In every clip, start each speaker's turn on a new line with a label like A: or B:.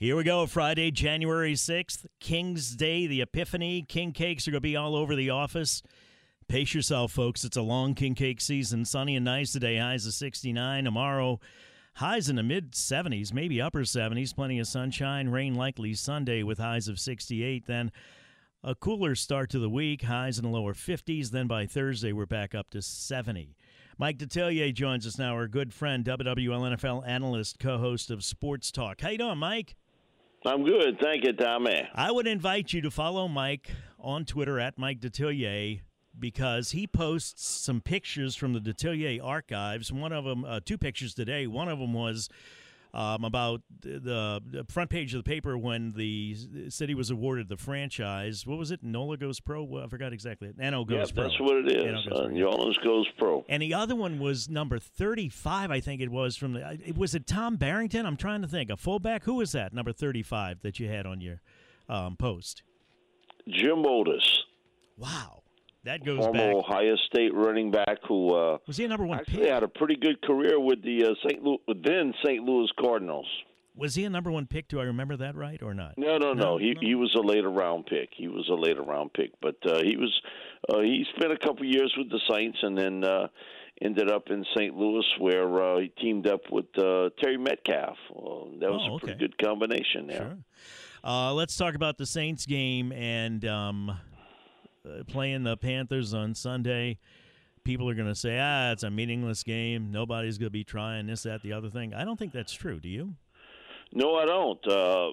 A: Here we go, Friday, January 6th, King's Day, the Epiphany. King cakes are going to be all over the office. Pace yourself, folks. It's a long king cake season. Sunny and nice today, highs of 69. Tomorrow, highs in the mid 70s, maybe upper 70s. Plenty of sunshine. Rain likely Sunday with highs of 68. Then a cooler start to the week, highs in the lower 50s. Then by Thursday, we're back up to 70. Mike Detillier joins us now, our good friend, WWL NFL analyst, co-host of Sports Talk. How you doing, Mike?
B: I'm good. Thank you, Tommy.
A: I would invite you to follow Mike on Twitter at Mike Detillier because he posts some pictures from the Detillier archives. One of them, uh, two pictures today. One of them was um, about the, the, front page of the paper when the city was awarded the franchise. What was it? NOLA goes pro. Well, I forgot exactly. Nano goes
B: yep,
A: pro.
B: that's what it is. Goes uh, goes pro.
A: And the other one was number thirty-five. I think it was from the. It was it Tom Barrington? I'm trying to think. A fullback. Who was that? Number thirty-five that you had on your um, post.
B: Jim Otis.
A: Wow. That goes
B: former
A: back.
B: Ohio State running back who uh,
A: was he a number one
B: actually
A: pick?
B: had a pretty good career with the uh, St. Louis, with then St. Louis Cardinals.
A: Was he a number one pick? Do I remember that right or not?
B: No, no, no. no he no. he was a later round pick. He was a later round pick, but uh, he was uh, he spent a couple years with the Saints and then uh, ended up in St. Louis where uh, he teamed up with uh, Terry Metcalf. Well, that was
A: oh,
B: a pretty good combination there.
A: Sure. Uh, let's talk about the Saints game and um, uh, playing the Panthers on Sunday. People are going to say, ah, it's a meaningless game. Nobody's going to be trying this, that, the other thing. I don't think that's true. Do you?
B: No, I don't. Uh,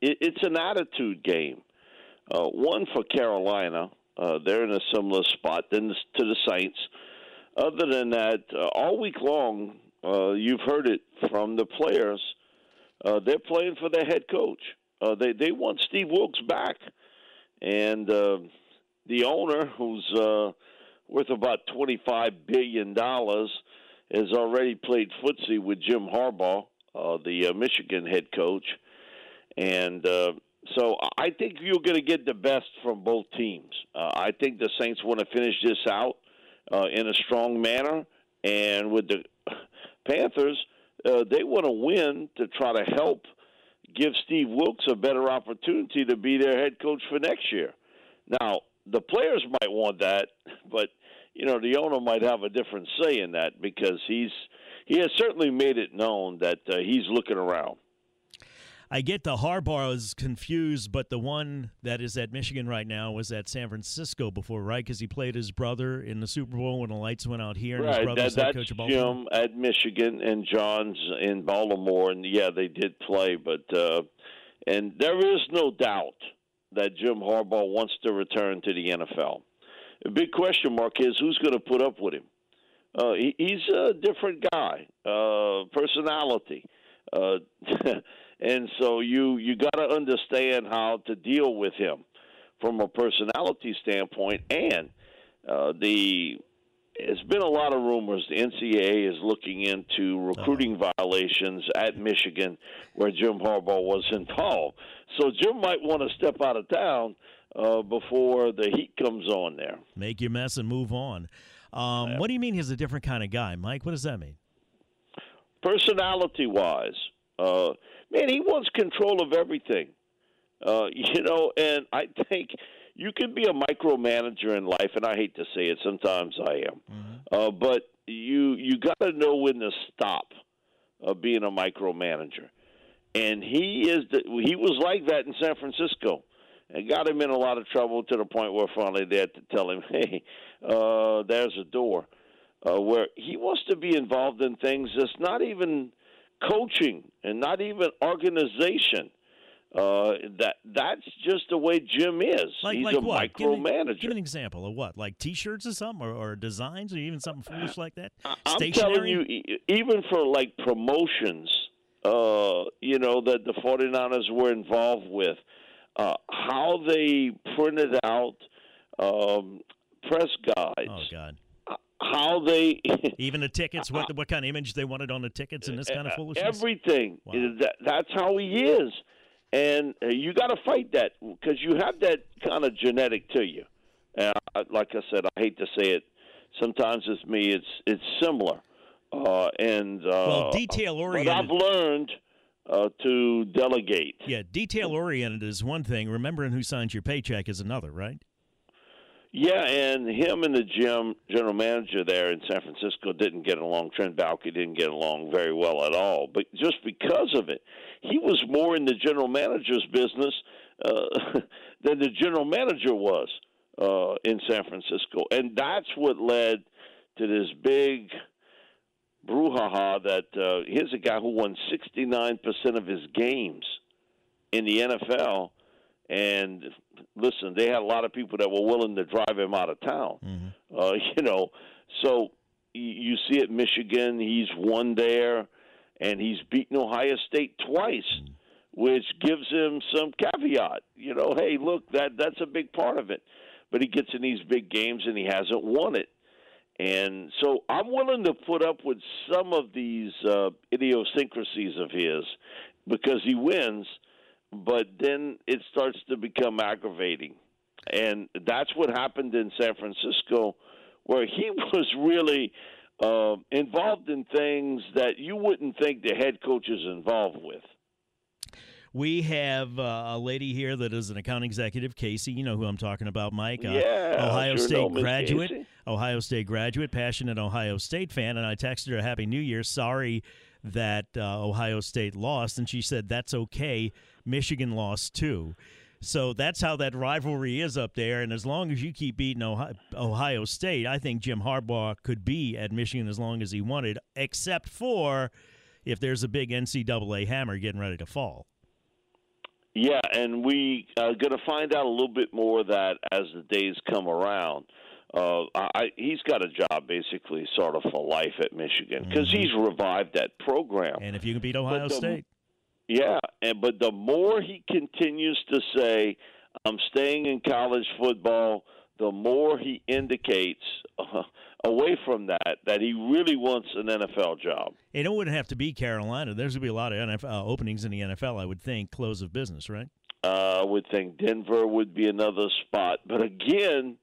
B: it, it's an attitude game. Uh, one for Carolina. Uh, they're in a similar spot than to the Saints. Other than that, uh, all week long, you've heard it from the players. They're playing for their head coach. They they want Steve Wilks back, and uh, the owner, who's uh, worth about twenty five billion dollars, has already played footsie with Jim Harbaugh uh, the uh, Michigan head coach, and uh, so I think you're going to get the best from both teams. Uh, I think the Saints want to finish this out in a strong manner, and with the Panthers, they want to win to try to help give Steve Wilks a better opportunity to be their head coach for next year. Now, the players might want that, but you know the owner might have a different say in that because he's he has certainly made it known that uh, he's looking around.
A: I get the Harbaugh is confused, but the one that is at Michigan right now was at San Francisco before, right? Because he played his brother in the Super Bowl when the lights went out here, and
B: right.
A: his brother's
B: that,
A: head coach of Baltimore.
B: Jim at Michigan and John's in Baltimore, and yeah, they did play, but uh, and there is no doubt that Jim Harbaugh wants to return to the NFL. A big question mark is who's going to put up with him. Uh, he, he's a different guy, uh, personality, uh, and so you you got to understand how to deal with him from a personality standpoint. And uh, the there's been a lot of rumors. The NCAA is looking into recruiting uh-huh. violations at Michigan, where Jim Harbaugh was involved. So Jim might want to step out of town uh, before the heat comes on there.
A: Make your mess and move on. Um, what do you mean he's a different kind of guy, Mike? What does that mean?
B: Personality wise, uh, man, he wants control of everything. Uh, you know, and I think you can be a micromanager in life, and I hate to say it, sometimes I am, mm-hmm. uh, but you you got to know when to stop uh, being a micromanager. and he is the, he was like that in San Francisco. And got him in a lot of trouble to the point where finally they had to tell him, "Hey, uh, there's a door." Uh, where he wants to be involved in things that's not even coaching and not even organization. Uh, that that's just the way Jim is.
A: Like,
B: He's
A: like
B: a
A: what? Give,
B: micromanager.
A: give an example of what? Like T-shirts or something, or, or designs, or even something foolish like that.
B: I'm telling you, even for like promotions, uh, you know, that the 49ers were involved with, uh, how they printed out um, press guides,
A: Oh God!
B: How they.
A: Even the tickets. What what kind of image they wanted on the tickets and this kind of foolishness?
B: Uh, Everything.
A: Wow.
B: That, that's how he is. And uh, you got to fight that because you have that kind of genetic to you. And I, like I said, I hate to say it. Sometimes it's me. It's it's similar. Uh, and uh,
A: Well, detail oriented.
B: I've learned uh, to delegate.
A: Yeah, detail oriented is one thing. Remembering who signs your paycheck is another, right?
B: Yeah, and him and the gym general manager there in San Francisco didn't get along. Trent Baalke didn't get along very well at all. But just because of it, he was more in the general manager's business uh, than the general manager was uh, in San Francisco, and that's what led to this big brouhaha. That uh, here's a guy who won 69 percent of his games in the NFL, and listen, they had a lot of people that were willing to drive him out of town. Uh, you know, so you see it, Michigan. He's won there, and he's beaten Ohio State twice, which gives him some caveat. You know, hey, look, that that's a big part of it. But he gets in these big games and he hasn't won it. And so I'm willing to put up with some of these uh, idiosyncrasies of his because he wins, but then it starts to become aggravating. And that's what happened in San Francisco, where he was really uh, involved in things that you wouldn't think the head coach is involved with.
A: We have uh, a lady here that is an account executive, Casey. You know who I'm talking about, Mike. Uh,
B: Yeah,
A: Ohio
B: sure
A: State graduate.
B: Casey.
A: Ohio State graduate, passionate Ohio State fan, and I texted her a Happy New Year. Sorry that uh, Ohio State lost, and she said that's okay. Michigan lost too. So that's how that rivalry is up there. And as long as you keep beating Ohio, State, I think Jim Harbaugh could be at Michigan as long as he wanted, except for if there's a big NCAA hammer getting ready to fall.
B: Yeah, and we are going to find out a little bit more of that as the days come around. Uh, I, he's got a job basically, sort of for life at Michigan because he's revived that program.
A: And if you can beat Ohio
B: the-
A: State,
B: Yeah, and but the more he continues to say, "I'm staying in college football," the more he indicates uh, away from that that he really wants an NFL job.
A: And it wouldn't have to be Carolina. There's going to be a lot of NFL, uh, openings in the NFL, I would think, close of business, right?
B: Uh, I would think Denver would be another spot, but again,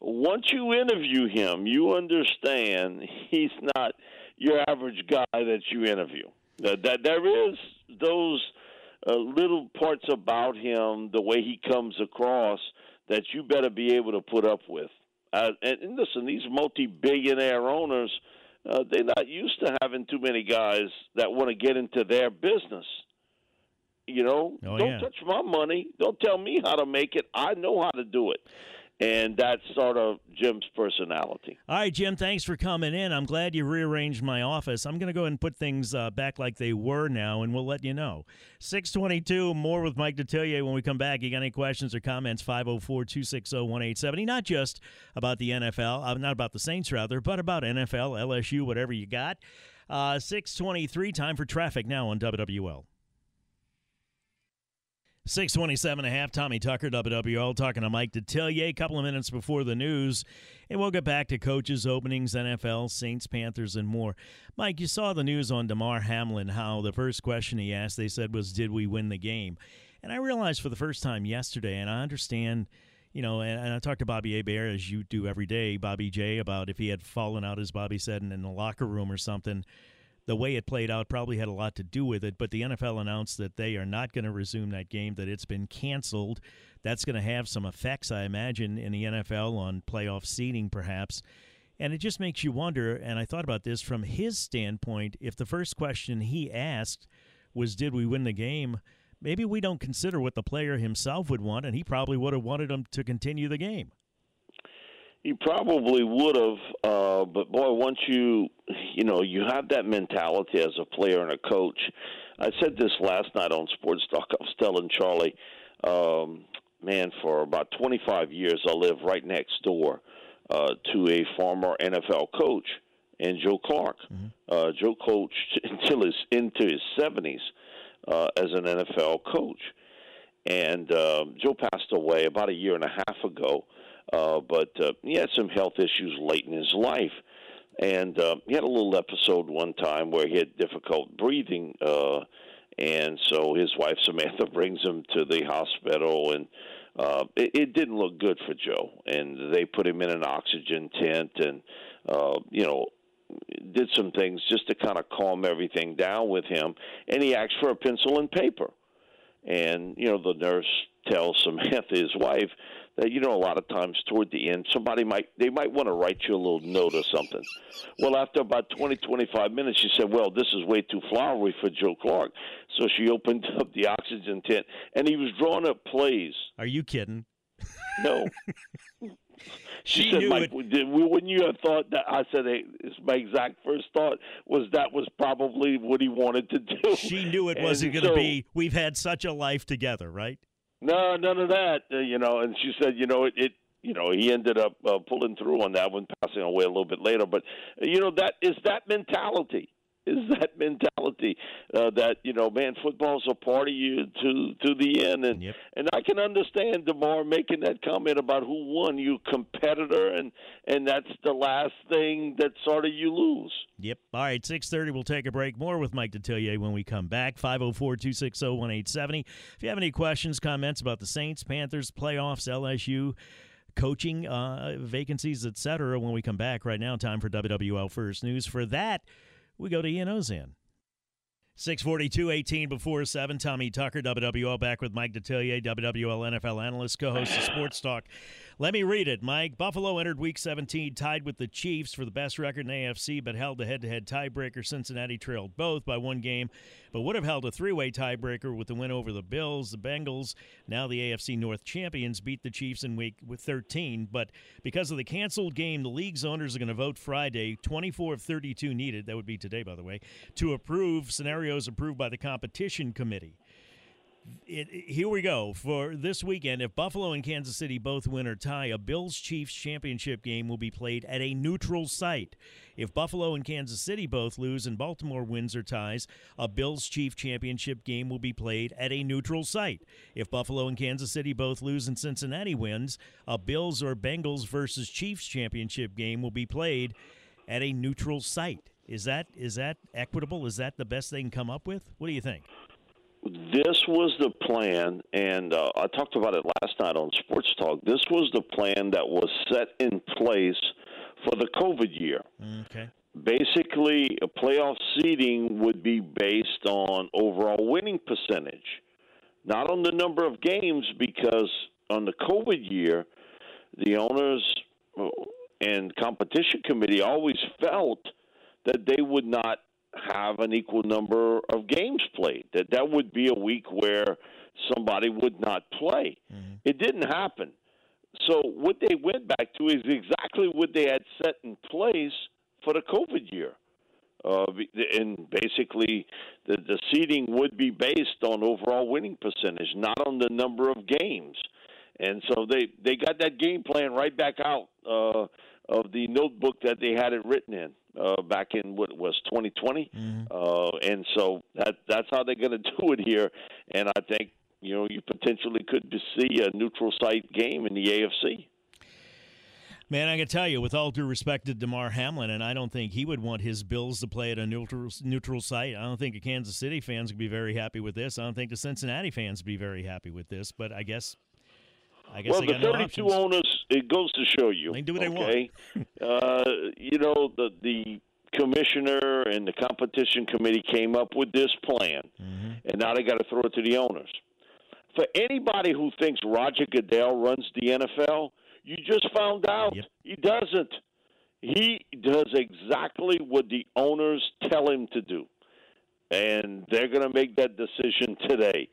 B: once you interview him, you understand he's not your average guy that you interview. That, that there is those uh, little parts about him, the way he comes across, that you better be able to put up with. Uh, and, and listen, these multi-billionaire owners, uh, they're not used to having too many guys that want to get into their business. You know,
A: Oh,
B: don't
A: yeah.
B: touch my money. Don't tell me how to make it. I know how to do it. And that's sort of Jim's personality.
A: All right, Jim, thanks for coming in. I'm glad you rearranged my office. I'm going to go ahead and put things uh, back like they were now, and we'll let you know. 622, more with Mike Detillier when we come back. You got any questions or comments? 504 260 1870. Not just about the NFL, uh, not about the Saints, rather, but about NFL, LSU, whatever you got. Uh, 623, time for traffic now on WWL. 627 and a half, Tommy Tucker, WWL, talking to Mike Detillier a couple of minutes before the news. And we'll get back to coaches' openings, NFL, Saints, Panthers, and more. Mike, you saw the news on Damar Hamlin, how the first question he asked, they said, was, Did we win the game? And I realized for the first time yesterday, and I understand, you know, and, and I talked to Bobby Hebert, as you do every day, Bobby J, about if he had fallen out, as Bobby said, in, in the locker room or something the way it played out probably had a lot to do with it, but the NFL announced that they are not going to resume that game, that it's been canceled. That's going to have some effects, I imagine, in the NFL on playoff seeding, perhaps. And it just makes you wonder, and I thought about this from his standpoint, if the first question he asked was did we win the game? Maybe we don't consider what the player himself would want, and he probably would have wanted him to continue the game.
B: He probably would have, uh, but boy, once you, you know, you have that mentality as a player and a coach. I said this last night on Sports Talk. I was telling Charlie, um, man, for about 25 years, I lived right next door uh, to a former NFL coach, and Joe Clark. Mm-hmm. Uh, Joe coached until his into his 70s uh, as an NFL coach, and um, Joe passed away about a year and a half ago. Uh, but uh, he had some health issues late in his life. And uh, he had a little episode one time where he had difficult breathing. Uh, and so his wife, Samantha, brings him to the hospital. And uh, it, it didn't look good for Joe. And they put him in an oxygen tent and, uh, you know, did some things just to kind of calm everything down with him. And he asked for a pencil and paper. And, you know, the nurse tells Samantha, his wife, that you know a lot of times toward the end somebody might they might want to write you a little note or something well after about 20 25 minutes she said well this is way too flowery for joe clark so she opened up the oxygen tent and he was drawing up plays
A: are you kidding
B: no
A: she,
B: she said,
A: knew
B: Mike,
A: it.
B: Wouldn't you have thought that? I said, hey, my exact first thought was that was probably what he wanted to do.
A: She knew it
B: And
A: wasn't going to be. We've had such a life together, right?
B: No, none of that. Uh, you know, and she said, you know, it. it you know, he ended up uh, pulling through on that one, passing away a little bit later. But uh, you know, that is that mentality. Is that mentality uh, that you know, man, football's a part of you to to the end, and
A: Yep.
B: and I can understand Damar making that comment about who won, you competitor, and and that's the last thing that sort of you lose.
A: Yep. All right, 6:30 we'll take a break. More with Mike Detillier when we come back. 504-260-1870. If you have any questions, comments about the Saints, Panthers, playoffs, LSU, coaching uh, vacancies, etc. when we come back right now, time for WWL First News. For that, we go to Ian Ozan. 642, 18 before 7. Tommy Tucker, WWL, back with Mike Detillier, WWL NFL analyst, co host of Sports Talk. Let me read it, Mike. Buffalo entered Week 17 tied with the Chiefs for the best record in AFC, but held the head to head tiebreaker. Cincinnati trailed both by one game, but would have held a three way tiebreaker with the win over the Bills. The Bengals, now the AFC North champions, beat the Chiefs in Week 13, but because of the canceled game, the league's owners are going to vote Friday, 24 of 32 needed, that would be today, by the way, to approve scenarios approved by the competition committee it, here we go for this weekend. If Buffalo and Kansas City both win or tie, a Bills Chiefs championship game will be played at a neutral site. If Buffalo and Kansas City both lose and Baltimore wins or ties, a Bills Chiefs championship game will be played at a neutral site. If Buffalo and Kansas City both lose and Cincinnati wins, a Bills or Bengals versus Chiefs championship game will be played at a neutral site. Is that is that equitable? Is that the best they can come up with? What do you think?
B: This was the plan, and uh, I talked about it last night on Sports Talk. This was the plan that was set in place for the COVID year.
A: Okay.
B: Basically, a playoff seeding would be based on overall winning percentage, not on the number of games, because on the COVID year, the owners uh, and competition committee always felt that they would not have an equal number of games played. That that would be a week where somebody would not play. It didn't happen. So what they went back to is exactly what they had set in place for the COVID year. Uh, and basically, the, the seeding would be based on overall winning percentage, not on the number of games. And so they, they got that game plan right back out uh, of the notebook that they had it written in uh, back in what was 2020. Uh, and so that that's how they're going to do it here. And I think you know you potentially could see a neutral site game in the AFC.
A: Man, I can tell you, with all due respect to Damar Hamlin, and I don't think he would want his Bills to play at a neutral neutral site. I don't think the Kansas City fans would be very happy with this. I don't think the Cincinnati fans would be very happy with this. But I guess, I guess
B: well, the
A: got no
B: 32 owners, it goes to show you.
A: They do what they want.
B: uh, you know, the the commissioner and the competition committee came up with this plan,
A: Mm-hmm.
B: and now they got to throw it to the owners. For anybody who thinks Roger Goodell runs the NFL, you just found out
A: Yep.
B: he doesn't. He does exactly what the owners tell him to do. and they're going to make that decision today,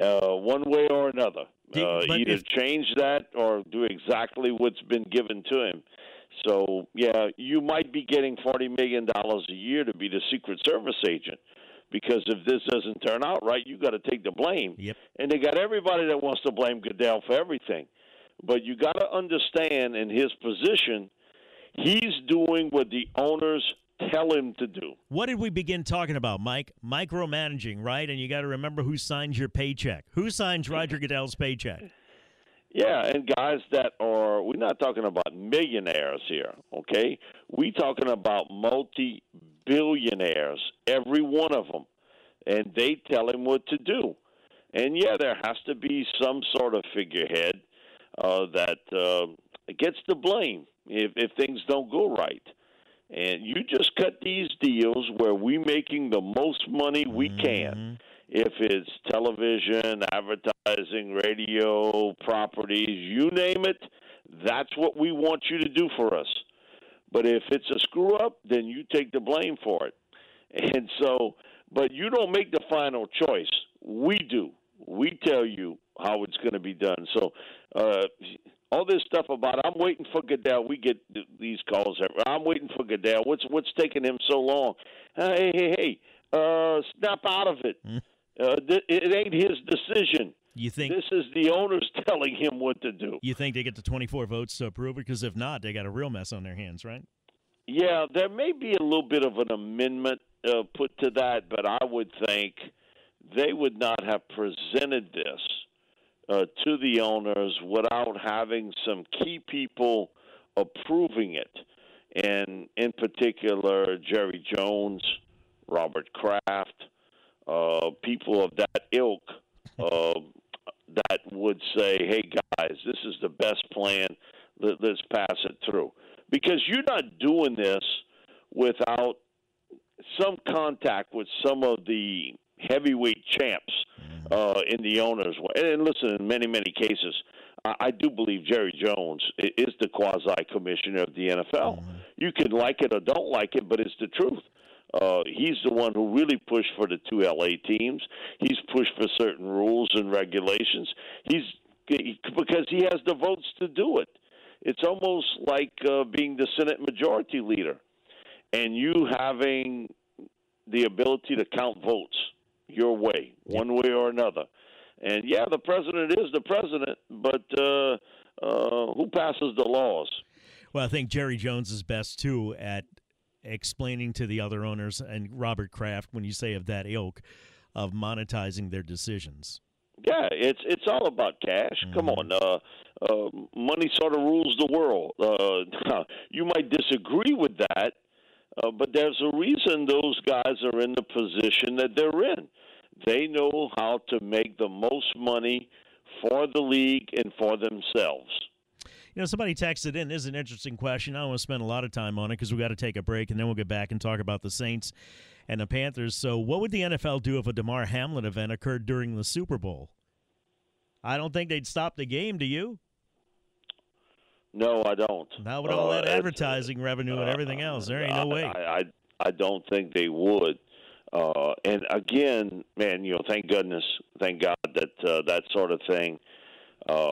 B: uh, one way or another. Uh, either if, change that or do exactly what's been given to him. So yeah, you might be getting forty million dollars a year to be the Secret Service agent. Because if this doesn't turn out right, you got to take the blame.
A: Yep.
B: And they got everybody that wants to blame Goodell for everything. But you got to understand in his position, he's doing what the owners tell him to do.
A: What did we begin talking about, Mike? Micromanaging, right? And you got to remember who signs your paycheck. Who signs Roger Goodell's paycheck?
B: Yeah, and guys that are we're not talking about millionaires here, okay? We talking about multi billionaires, every one of them, and they tell him what to do. And yeah, there has to be some sort of figurehead uh, that uh, gets the blame if if things don't go right. And you just cut these deals where we're making the most money we can. Mm-hmm. If it's television, advertising, radio, properties, you name it, that's what we want you to do for us. But if it's a screw up, then you take the blame for it. And so, but you don't make the final choice. We do. We tell you how it's going to be done. So, uh, all this stuff about I'm waiting for Goodell. We get these calls. I'm waiting for Goodell. What's what's taking him so long? Uh, hey, hey, hey! Uh, snap out of it. Mm. Uh, th- it ain't his decision.
A: You think
B: this is the owners telling him what to do?
A: You think they get the 24 votes to approve it? Because if not, they got a real mess on their hands, right?
B: Yeah, there may be a little bit of an amendment uh, put to that, but I would think they would not have presented this uh, to the owners without having some key people approving it. And in particular, Jerry Jones, Robert Kraft, uh, people of that ilk uh, that would say, hey, guys, this is the best plan. Let's pass it through. Because you're not doing this without some contact with some of the heavyweight champs uh, in the owners. And listen, in many, many cases, I, I do believe Jerry Jones is the quasi commissioner of the NFL. Mm-hmm. You can like it or don't like it, but it's the truth. Uh, he's the one who really pushed for the two LA teams. He's pushed for certain rules and regulations. He's he, because he has the votes to do it. It's almost like uh, being the Senate Majority Leader, and you having the ability to count votes your way, one way or another. And yeah, the president is the president, but uh, uh, who passes the laws?
A: Well, I think Jerry Jones is best too at explaining to the other owners and Robert Kraft, when you say of that ilk, of monetizing their decisions.
B: Yeah, it's it's all about cash. Mm-hmm. Come on, uh, uh, money sort of rules the world. Uh, you might disagree with that, uh, but there's a reason those guys are in the position that they're in. They know how to make the most money for the league and for themselves.
A: You know, somebody texted in. This is an interesting question. I don't want to spend a lot of time on it because we got to take a break, and then we'll get back and talk about the Saints and the Panthers. So, what would the NFL do if a Damar Hamlin event occurred during the Super Bowl? I don't think they'd stop the game. Do you?
B: No, I don't.
A: Not with all uh, that advertising revenue and everything else. There ain't no way.
B: I, I, I don't think they would. Uh, and again, man, you know, thank goodness, thank God that uh, that sort of thing uh,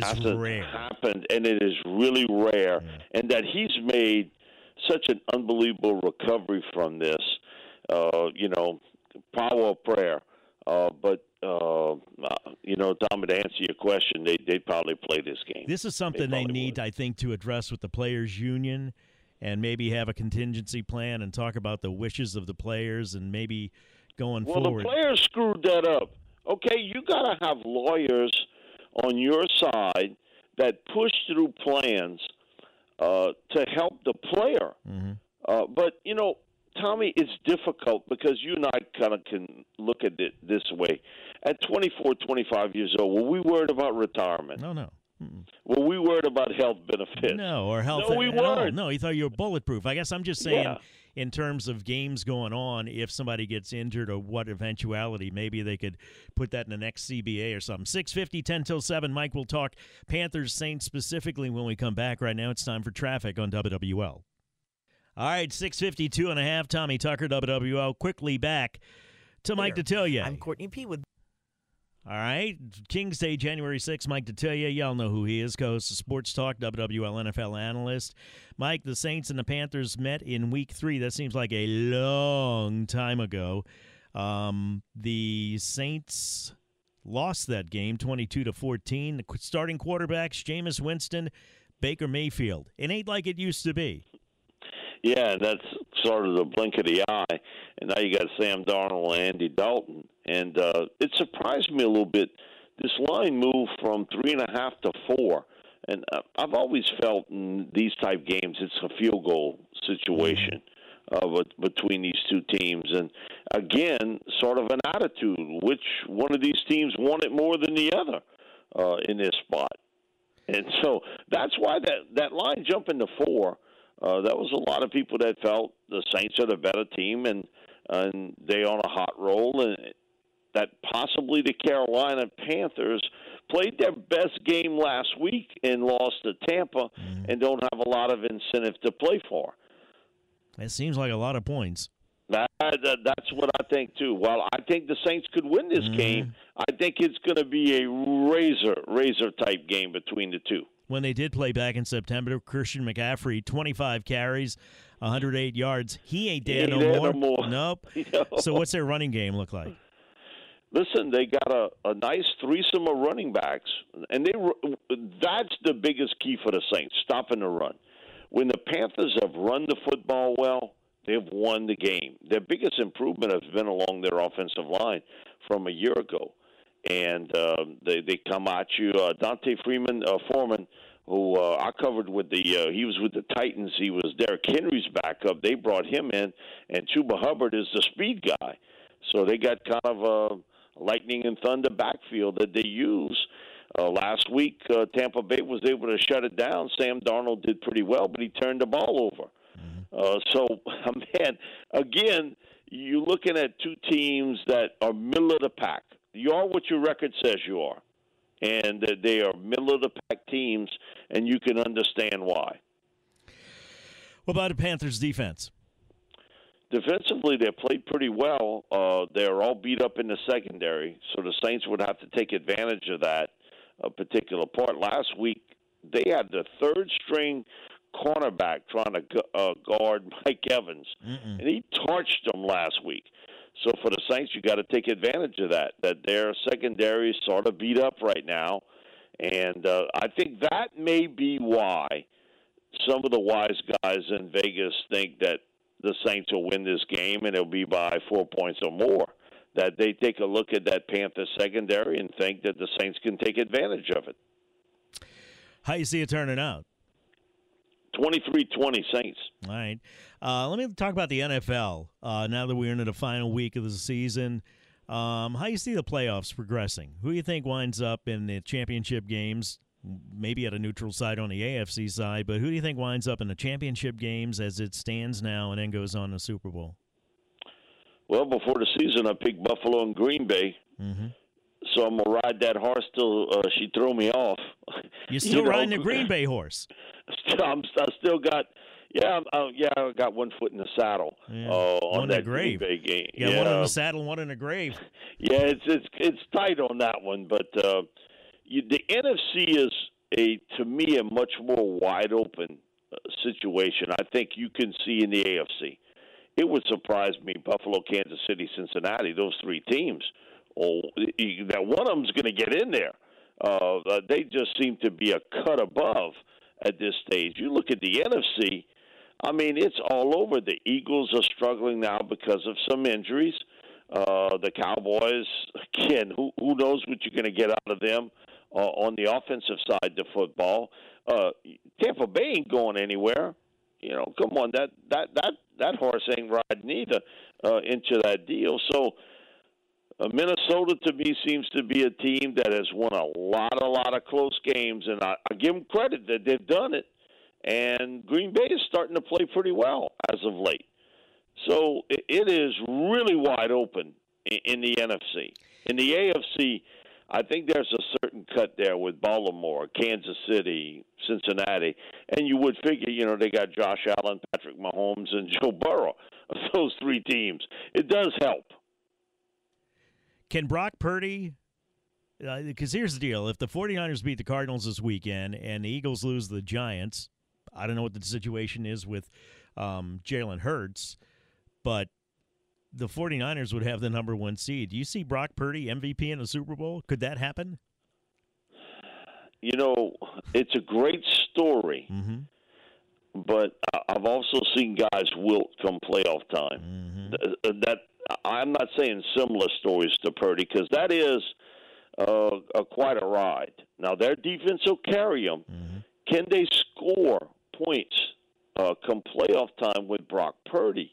B: hasn't
A: rare.
B: happened, and it is really rare, yeah. and that he's made such an unbelievable recovery from this. Uh, you know, power of prayer. Uh, but uh, you know, Tom, to answer your question, they they probably play this game.
A: This is something they, they need, would. I think, to address with the players' union and maybe have a contingency plan and talk about the wishes of the players and maybe going
B: well,
A: forward.
B: Well, the players screwed that up. Okay, you got to have lawyers on your side that push through plans uh, to help the player.
A: Mm-hmm.
B: Uh, but you know, Tommy, it's difficult because you and I kind of can look at it this way. At 24, 25 years old, were we worried about retirement?
A: No, no.
B: Were we worried about health benefits?
A: No, or health.
B: No, we weren't.
A: No, he thought you were bulletproof. I guess I'm just saying, yeah. in terms of games going on, if somebody gets injured or what eventuality, maybe they could put that in the next CBA or something. 650, 10 till 7. Mike will talk Panthers Saints specifically when we come back. Right now, it's time for traffic on WWL. All right, 652 and a half. Tommy Tucker, WWL. Quickly back to Mike Detillier.
C: I'm Courtney P with
A: All right, Kings Day, January 6th. Mike Detillier, y'all know who he is. Co-host of Sports Talk, WWL NFL analyst. Mike, the Saints and the Panthers met in Week Three. That seems like a long time ago. Um, the Saints lost that game, 22 to 14. The starting quarterbacks, Jameis Winston, Baker Mayfield. It ain't like it used to be.
B: Yeah, that's sort of the blink of the eye. And now you got Sam Darnold and Andy Dalton. And uh, it surprised me a little bit. This line moved from three and a half to four. And uh, I've always felt in these type games, it's a field goal situation uh, between these two teams. And again, sort of an attitude. Which one of these teams want it more than the other uh, in this spot? And so that's why that that line jumping to four. Uh, that was a lot of people that felt the Saints are the better team, and and they on a hot roll, and that possibly the Carolina Panthers played their best game last week and lost to Tampa, and don't have a lot of incentive to play for.
A: It seems like a lot of points.
B: That, that that's what I think too. While I think the Saints could win this game, I think it's going to be a razor razor type game between the two.
A: When they did play back in September. Christian McCaffrey, 25 carries, 108 yards. He ain't there,
B: ain't
A: no, more.
B: no more.
A: Nope. So what's their running game look like?
B: Listen, they got a, a nice threesome of running backs, and they that's the biggest key for the Saints, stopping the run. When the Panthers have run the football well, they've won the game. Their biggest improvement has been along their offensive line from a year ago, and um, they they come at you. Uh, D'Onta Freeman uh, Foreman, who uh, I covered with the uh, he was with the Titans. He was Derrick Henry's backup. They brought him in, and Chuba Hubbard is the speed guy. So they got kind of a lightning and thunder backfield that they use. Uh, last week, uh, Tampa Bay was able to shut it down. Sam Darnold did pretty well, but he turned the ball over. Uh, so, man, again, you're looking at two teams that are middle of the pack. You are what your record says you are, and they are middle of the pack teams, and you can understand why.
A: What about the Panthers defense?
B: Defensively, they played pretty well. Uh, they're all beat up in the secondary, so the Saints would have to take advantage of that uh, particular part. Last week, they had the third string cornerback trying to gu- uh, guard Mike Evans, and he torched them last week. So for the Saints, you got to take advantage of that. That their secondary is sort of beat up right now, and uh, I think that may be why some of the wise guys in Vegas think that the Saints will win this game and it'll be by four points or more. That they take a look at that Panther secondary and think that the Saints can take advantage of it.
A: How you see it turning out?
B: 23-20 Saints.
A: All right. Uh, let me talk about the NFL. Uh, now that we're into the final week of the season, um, how you see the playoffs progressing? Who do you think winds up in the championship games? Maybe at a neutral side on the AFC side, but who do you think winds up in the championship games as it stands now and then goes on to Super Bowl?
B: Well, before the season, I picked Buffalo and Green Bay.
A: Mm-hmm.
B: So I'm gonna ride that horse till uh, she throw me off.
A: You're still
B: You know,
A: riding the Green Bay horse.
B: Still, I'm, I still got, yeah, I'm, uh, yeah, I got one foot in the saddle
A: Yeah.
B: uh, on
A: One in the
B: that Green
A: grave.
B: Bay game.
A: You got one in the saddle, one in the grave.
B: Yeah, it's it's it's tight on that one, but uh, you, the NFC is a to me a much more wide open uh, situation. I think you can see in the AFC. It would surprise me Buffalo, Kansas City, Cincinnati, those three teams. Oh, that one of them's going to get in there. Uh, uh, they just seem to be a cut above at this stage. You look at the NFC. I mean, it's all over. The Eagles are struggling now because of some injuries. Uh, the Cowboys, again, who who knows what you're going to get out of them uh, on the offensive side of football. Uh, Tampa Bay ain't going anywhere. You know, come on, that that that that horse ain't riding either uh, into that deal. So. Uh, Minnesota to me seems to be a team that has won a lot, a lot of close games, and I, I give them credit that they've done it. And Green Bay is starting to play pretty well as of late. So it, is really wide open in, in the NFC. In the AFC, I think there's a certain cut there with Baltimore, Kansas City, Cincinnati, and you would figure, you know, they got Josh Allen, Patrick Mahomes, and Joe Burrow. Of those three teams, it does help.
A: Can Brock Purdy? Because uh, here's the deal: if the 49ers beat the Cardinals this weekend and the Eagles lose the Giants, I don't know what the situation is with um, Jalen Hurts, but the 49ers would have the number one seed. Do you see Brock Purdy MVP in the Super Bowl? Could that happen?
B: You know, it's a great story,
A: mm-hmm.
B: but I've also seen guys wilt come playoff time.
A: Mm-hmm.
B: That I'm not saying similar stories to Purdy because that is uh, a, quite a ride. Now their defense will carry them.
A: Mm-hmm.
B: Can they score points uh, come playoff time with Brock Purdy?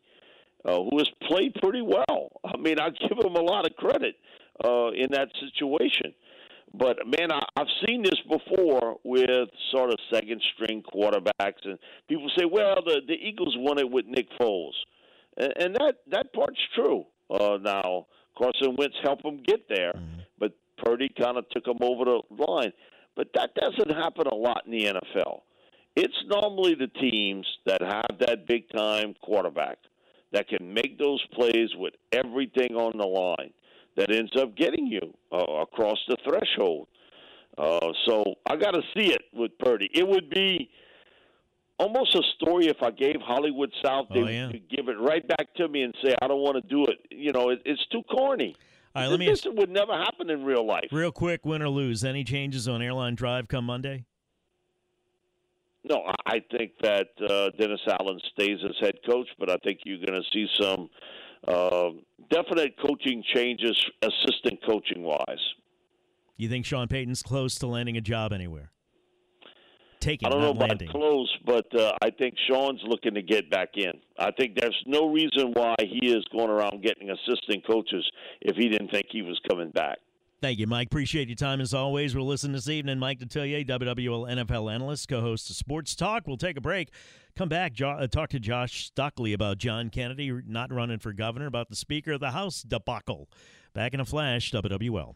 B: uh, who has played pretty well. I mean, I give him a lot of credit uh, in that situation. But man, I, I've seen this before with sort of second string quarterbacks, and people say, "Well, the the Eagles won it with Nick Foles," and, and that that part's true. Uh, now, Carson Wentz helped them get there,
A: mm-hmm.
B: but Purdy kind of took them over the line. But that doesn't happen a lot in the NFL. It's normally the teams that have that big time quarterback that can make those plays with everything on the line that ends up getting you uh, across the threshold. Uh, so I got to see it with Purdy. It would be almost a story if I gave Hollywood South. They
A: oh, yeah.
B: would give it right back to me and say, "I don't want to do it." You know, it, it's too corny.
A: All right, let me
B: this
A: ask,
B: would never happen in real life.
A: Real quick, win or lose, any changes on airline drive come Monday?
B: No, I think that uh, Dennis Allen stays as head coach, but I think you're going to see some uh, definite coaching changes, assistant coaching wise.
A: You think Sean Payton's close to landing a job anywhere? Taking,
B: I don't know about
A: landing.
B: close, but uh, I think Sean's looking to get back in. I think there's no reason why he is going around getting assistant coaches if he didn't think he was coming back.
A: Thank you, Mike. Appreciate your time as always. We'll listen this evening. Mike Detillier, WWL NFL analyst, co host of Sports Talk. We'll take a break. Come back, jo- uh, talk to Josh Stockley about John Kennedy not running for governor, about the Speaker of the House debacle. Back in a flash, WWL.